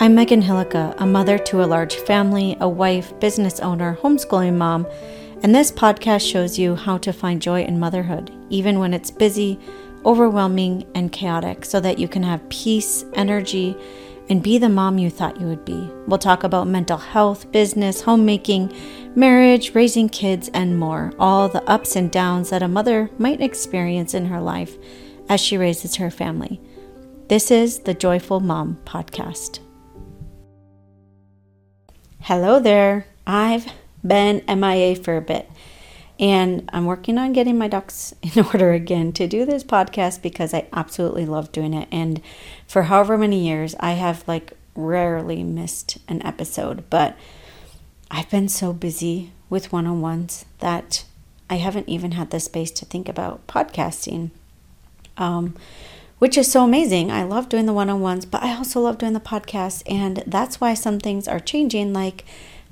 I'm Megan Hillukka, a mother to a large family, a wife, business owner, homeschooling mom, and this podcast shows you how to find joy in motherhood, even when it's busy, overwhelming, and chaotic, so that you can have peace, energy, and be the mom you thought you would be. We'll talk about mental health, business, homemaking, marriage, raising kids, and more. All the ups and downs that a mother might experience in her life as she raises her family. This is the Joyful Mom Podcast. Hello there. I've been MIA for a bit. And I'm working on getting my ducks in order again to do this podcast because I absolutely love doing it. And for however many years, I have like rarely missed an episode. But I've been so busy with one on ones that I haven't even had the space to think about podcasting, um, which is so amazing. I love doing the one on ones, but I also love doing the podcast. And that's why some things are changing, like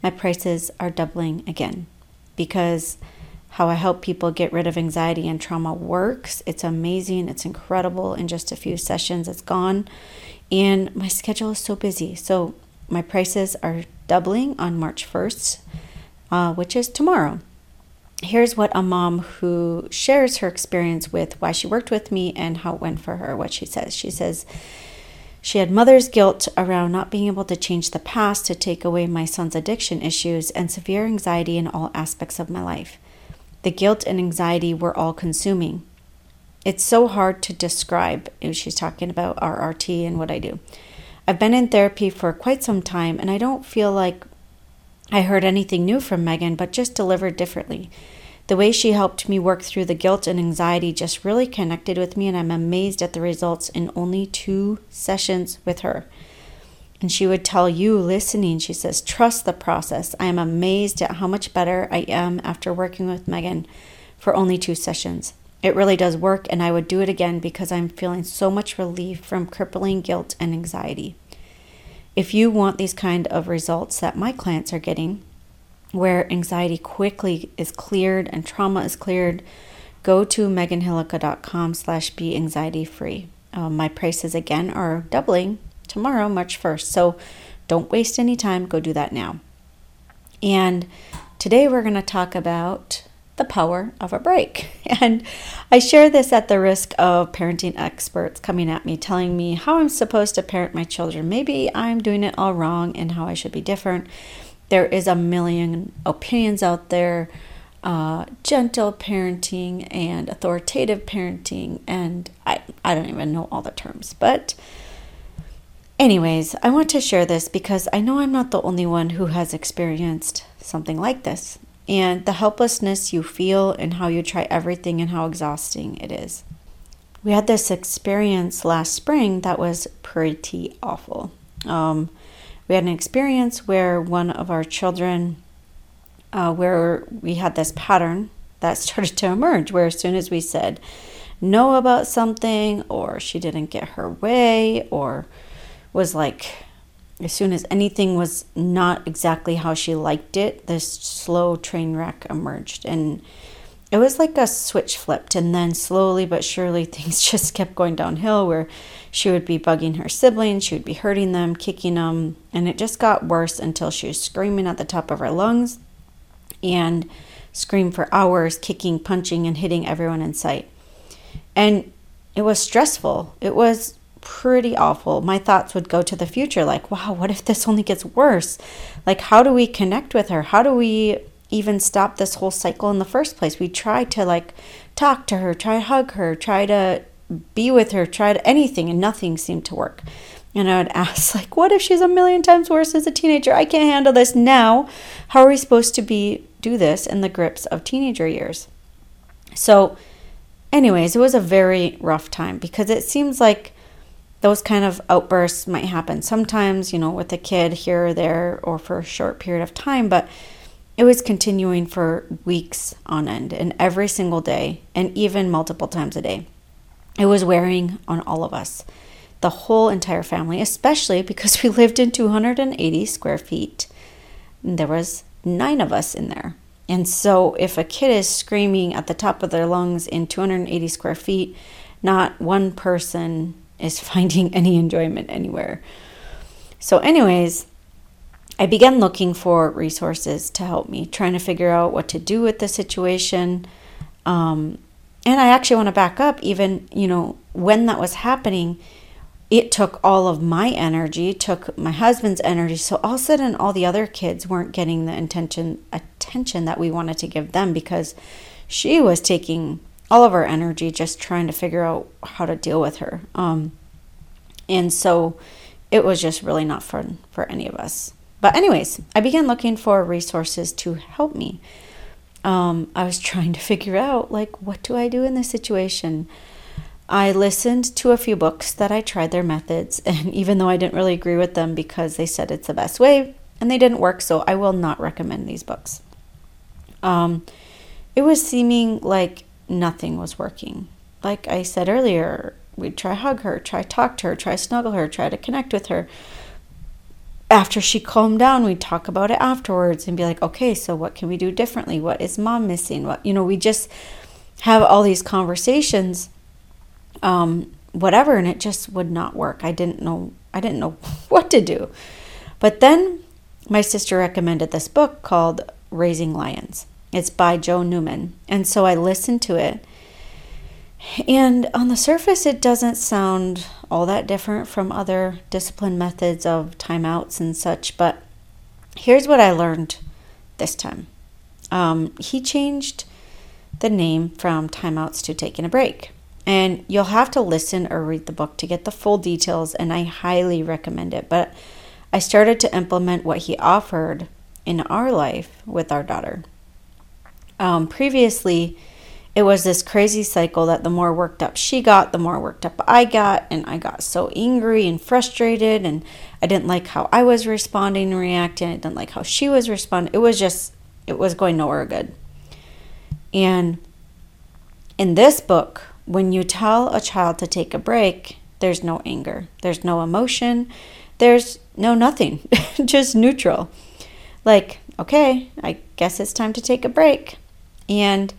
my prices are doubling again because how I help people get rid of anxiety and trauma works. It's amazing. It's incredible. In just a few sessions, it's gone. And my schedule is so busy. So my prices are doubling on March 1st, uh, which is tomorrow. Here's what a mom who shares her experience with why she worked with me and how it went for her, what she says. She says, she had mother's guilt around not being able to change the past to take away my son's addiction issues and severe anxiety in all aspects of my life. The guilt and anxiety were all consuming. It's so hard to describe. She's talking about RRT and what I do. I've been in therapy for quite some time, and I don't feel like I heard anything new from Megan, but just delivered differently. The way she helped me work through the guilt and anxiety just really connected with me, and I'm amazed at the results in only two sessions with her. And she would tell you listening, she says, trust the process. I am amazed at how much better I am after working with Megan for only two sessions. It really does work, and I would do it again because I'm feeling so much relief from crippling guilt and anxiety. If you want these kind of results that my clients are getting, where anxiety quickly is cleared and trauma is cleared, go to meganhillukka.com slash be anxiety free. Um, my prices again are doubling tomorrow, March 1st. So don't waste any time. Go do that now. And today we're going to talk about the power of a break. And I share this at the risk of parenting experts coming at me, telling me how I'm supposed to parent my children. Maybe I'm doing it all wrong and how I should be different. There is a million opinions out there uh, gentle parenting and authoritative parenting, and I, I don't even know all the terms, but Anyways, I want to share this because I know I'm not the only one who has experienced something like this and the helplessness you feel and how you try everything and how exhausting it is. We had this experience last spring that was pretty awful. Um, we had an experience where one of our children, uh, where we had this pattern that started to emerge, where as soon as we said no about something, or she didn't get her way, or was like as soon as anything was not exactly how she liked it, this slow train wreck emerged. And it was like a switch flipped. And then slowly but surely, things just kept going downhill where she would be bugging her siblings, she would be hurting them, kicking them. And it just got worse until she was screaming at the top of her lungs and screamed for hours, kicking, punching, and hitting everyone in sight. And it was stressful. It was pretty awful. My thoughts would go to the future like, wow, what if this only gets worse? Like, how do we connect with her? How do we even stop this whole cycle in the first place? We try to like talk to her, try to hug her, try to be with her, try to anything, and nothing seemed to work. And I would ask, like, what if she's a million times worse as a teenager? I can't handle this now. How are we supposed to be do this in the grips of teenager years? So, anyways, it was a very rough time because it seems like those kind of outbursts might happen sometimes, you know, with a kid here or there or for a short period of time, but it was continuing for weeks on end and every single day and even multiple times a day. It was wearing on all of us, the whole entire family, especially because we lived in 280 square feet. There was nine of us in there. And so if a kid is screaming at the top of their lungs in 280 square feet, not one person is finding any enjoyment anywhere. So, anyways, I began looking for resources to help me, trying to figure out what to do with the situation. Um, and I actually want to back up, even, you know, when that was happening, it took all of my energy, took my husband's energy. So all of a sudden, all the other kids weren't getting the intention, attention that we wanted to give them because she was taking all of our energy just trying to figure out how to deal with her. Um, and so it was just really not fun for any of us. But, anyways, I began looking for resources to help me. Um, I was trying to figure out, like, what do I do in this situation? I listened to a few books that I tried their methods, and even though I didn't really agree with them because they said it's the best way and they didn't work, so I will not recommend these books. Um, it was seeming like nothing was working. Like I said earlier, we'd try hug her, try talk to her, try snuggle her, try to connect with her. After she calmed down, we'd talk about it afterwards and be like, okay, so what can we do differently? What is mom missing? What, you know, we just have all these conversations, um, whatever, and it just would not work. I didn't know, I didn't know what to do. But then my sister recommended this book called Raising Lions. It's by Joe Newman. And so I listened to it. And on the surface, it doesn't sound all that different from other discipline methods of timeouts and such. But here's what I learned this time um, he changed the name from timeouts to taking a break. And you'll have to listen or read the book to get the full details, and I highly recommend it. But I started to implement what he offered in our life with our daughter. Um, previously, it was this crazy cycle that the more worked up she got, the more worked up I got, and I got so angry and frustrated, and I didn't like how I was responding and reacting. I didn't like how she was responding. It was just, it was going nowhere good. And in this book, when you tell a child to take a break, there's no anger, there's no emotion, there's no nothing, just neutral. Like, okay, I guess it's time to take a break and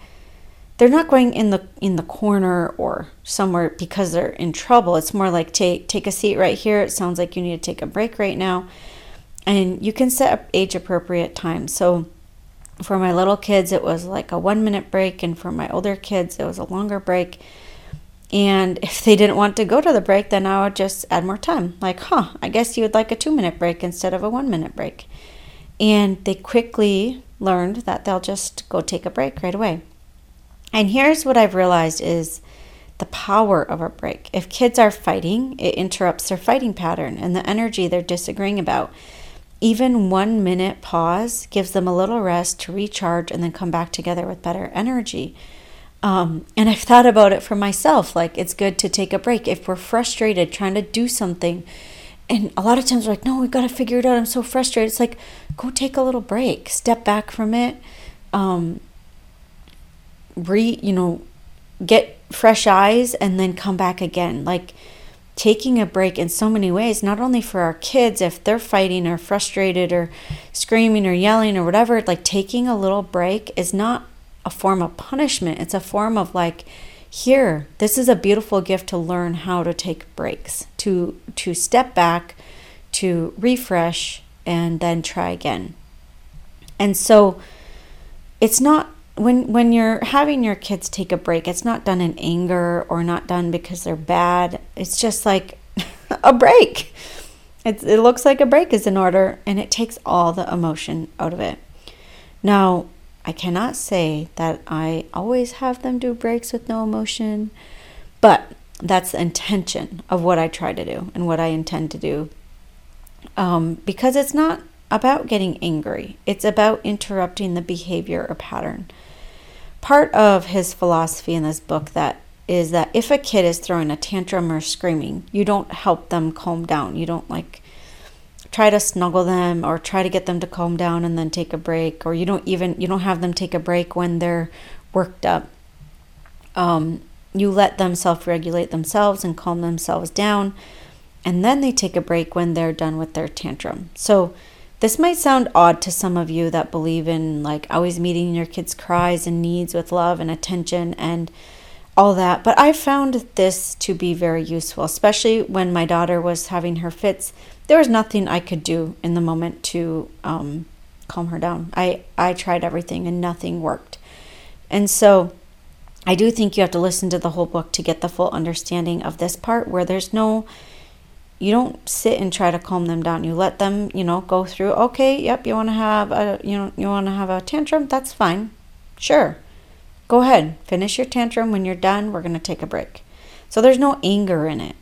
they're not going in the in the corner or somewhere because they're in trouble. It's more like take take a seat right here. It sounds like you need to take a break right now. And you can set up age appropriate time. So for my little kids it was like a 1 minute break. And for my older kids it was a longer break. And if they didn't want to go to the break then I would just add more time. Like huh I guess you would like a 2 minute break instead of a 1 minute break. And they quickly learned that they'll just go take a break right away. And here's what I've realized is the power of a break. If kids are fighting, it interrupts their fighting pattern and the energy they're disagreeing about. Even one minute pause gives them a little rest to recharge and then come back together with better energy. Um, and I've thought about it for myself. Like, it's good to take a break. If we're frustrated trying to do something, and a lot of times we're like, no, we've got to figure it out. I'm so frustrated. It's like, go take a little break, step back from it, um, re, you know, get fresh eyes, and then come back again. Like taking a break in so many ways, not only for our kids, if they're fighting or frustrated or screaming or yelling or whatever, like taking a little break is not a form of punishment. It's a form of like, here this is a beautiful gift to learn how to take breaks to to step back to refresh and then try again. And so it's not when when you're having your kids take a break it's not done in anger or not done because they're bad. It's just like a break. It, it looks like a break is in order and it takes all the emotion out of it. Now I cannot say that I always have them do breaks with no emotion, but that's the intention of what I try to do and what I intend to do. Um, because it's not about getting angry, it's about interrupting the behavior or pattern. Part of his philosophy in this book that is that if a kid is throwing a tantrum or screaming, you don't help them calm down. You don't like try to snuggle them or try to get them to calm down and then take a break or you don't even you don't have them take a break when they're worked up um, you let them self-regulate themselves and calm themselves down and then they take a break when they're done with their tantrum so this might sound odd to some of you that believe in like always meeting your kids cries and needs with love and attention and all that. But I found this to be very useful, especially when my daughter was having her fits. There was nothing I could do in the moment to um, calm her down. I, I tried everything and nothing worked. And so I do think you have to listen to the whole book to get the full understanding of this part where there's no you don't sit and try to calm them down. You let them, you know, go through, okay, yep, you want to have a you know, you want to have a tantrum, that's fine. Sure. Go ahead. Finish your tantrum when you're done. We're going to take a break. So there's no anger in it.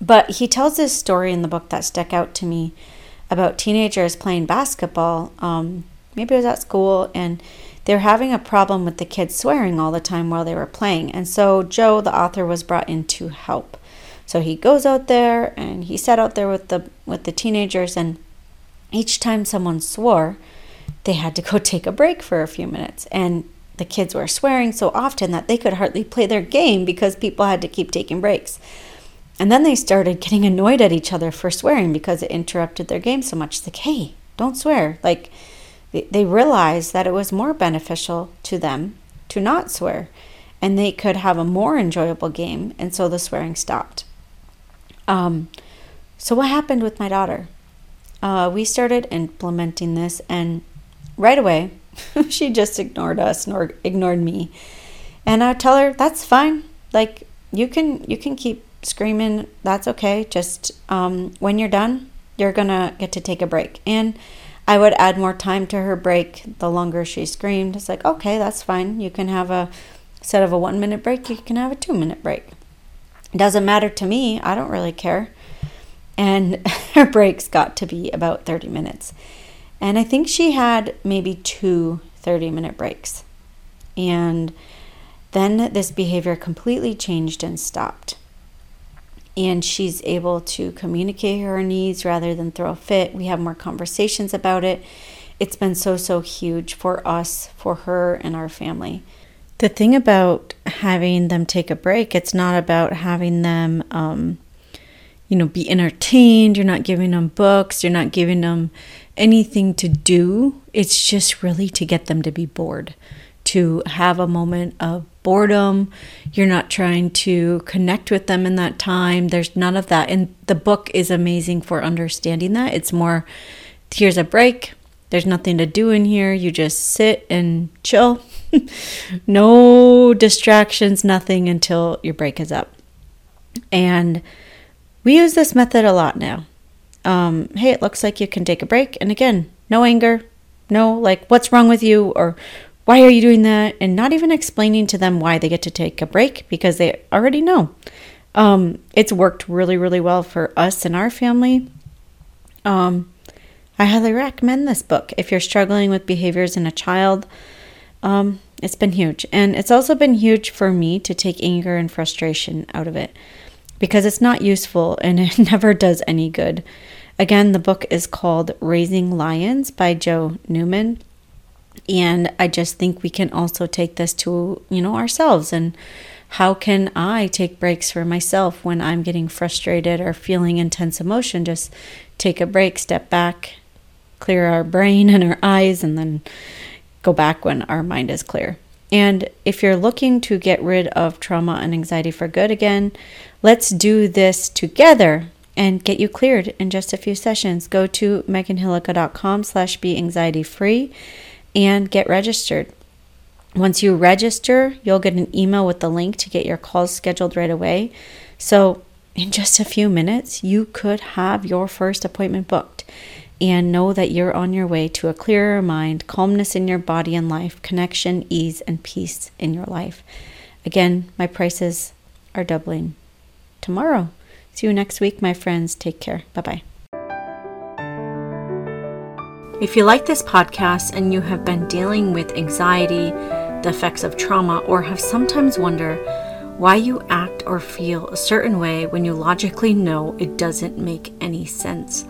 But he tells this story in the book that stuck out to me about teenagers playing basketball. Um, maybe it was at school, and they were having a problem with the kids swearing all the time while they were playing. And so Joe, the author, was brought in to help. So he goes out there and he sat out there with the with the teenagers, and each time someone swore, they had to go take a break for a few minutes. And the kids were swearing so often that they could hardly play their game because people had to keep taking breaks. And then they started getting annoyed at each other for swearing because it interrupted their game so much. It's like, hey, don't swear. Like, they realized that it was more beneficial to them to not swear and they could have a more enjoyable game. And so the swearing stopped. Um, so, what happened with my daughter? Uh, we started implementing this, and right away, she just ignored us nor ignored me. And I tell her, that's fine. Like, you can you can keep screaming, that's okay. Just um, when you're done, you're gonna get to take a break. And I would add more time to her break the longer she screamed. It's like, okay, that's fine. You can have a instead of a one minute break, you can have a two minute break. It doesn't matter to me. I don't really care. And her breaks got to be about 30 minutes. And I think she had maybe two 30 minute breaks. And then this behavior completely changed and stopped and she's able to communicate her needs rather than throw a fit. We have more conversations about it. It's been so, so huge for us, for her, and our family. The thing about having them take a break, it's not about having them, um, you know, be entertained. You're not giving them books. You're not giving them anything to do. It's just really to get them to be bored, to have a moment of boredom. You're not trying to connect with them in that time. There's none of that. And the book is amazing for understanding that. It's more here's a break. There's nothing to do in here. You just sit and chill. no distractions, nothing until your break is up. And we use this method a lot now. Um, hey, it looks like you can take a break. And again, no anger, no like, what's wrong with you? Or why are you doing that? And not even explaining to them why they get to take a break because they already know. Um, it's worked really, really well for us and our family. Um, I highly recommend this book if you're struggling with behaviors in a child. Um, it's been huge. And it's also been huge for me to take anger and frustration out of it because it's not useful and it never does any good. Again, the book is called Raising Lions by Joe Newman and i just think we can also take this to you know ourselves. And how can i take breaks for myself when i'm getting frustrated or feeling intense emotion? Just take a break step back clear our brain and our eyes and then go back when our mind is clear. And if you're looking to get rid of trauma and anxiety for good again let's do this together and get you cleared in just a few sessions. Go to meganhillukka.com slash be anxiety free and get registered. Once you register, you'll get an email with the link to get your calls scheduled right away. So, in just a few minutes, you could have your first appointment booked and know that you're on your way to a clearer mind, calmness in your body and life, connection, ease, and peace in your life. Again, my prices are doubling tomorrow. See you next week, my friends. Take care. Bye bye. If you like this podcast and you have been dealing with anxiety, the effects of trauma, or have sometimes wondered why you act or feel a certain way when you logically know it doesn't make any sense,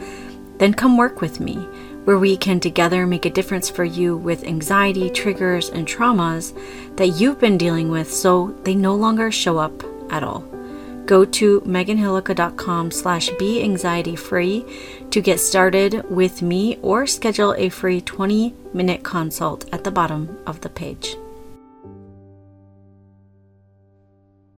then come work with me, where we can together make a difference for you with anxiety, triggers, and traumas that you've been dealing with so they no longer show up at all go to meganhillukka.com slash be anxiety free to get started with me or schedule a free 20 minute consult at the bottom of the page.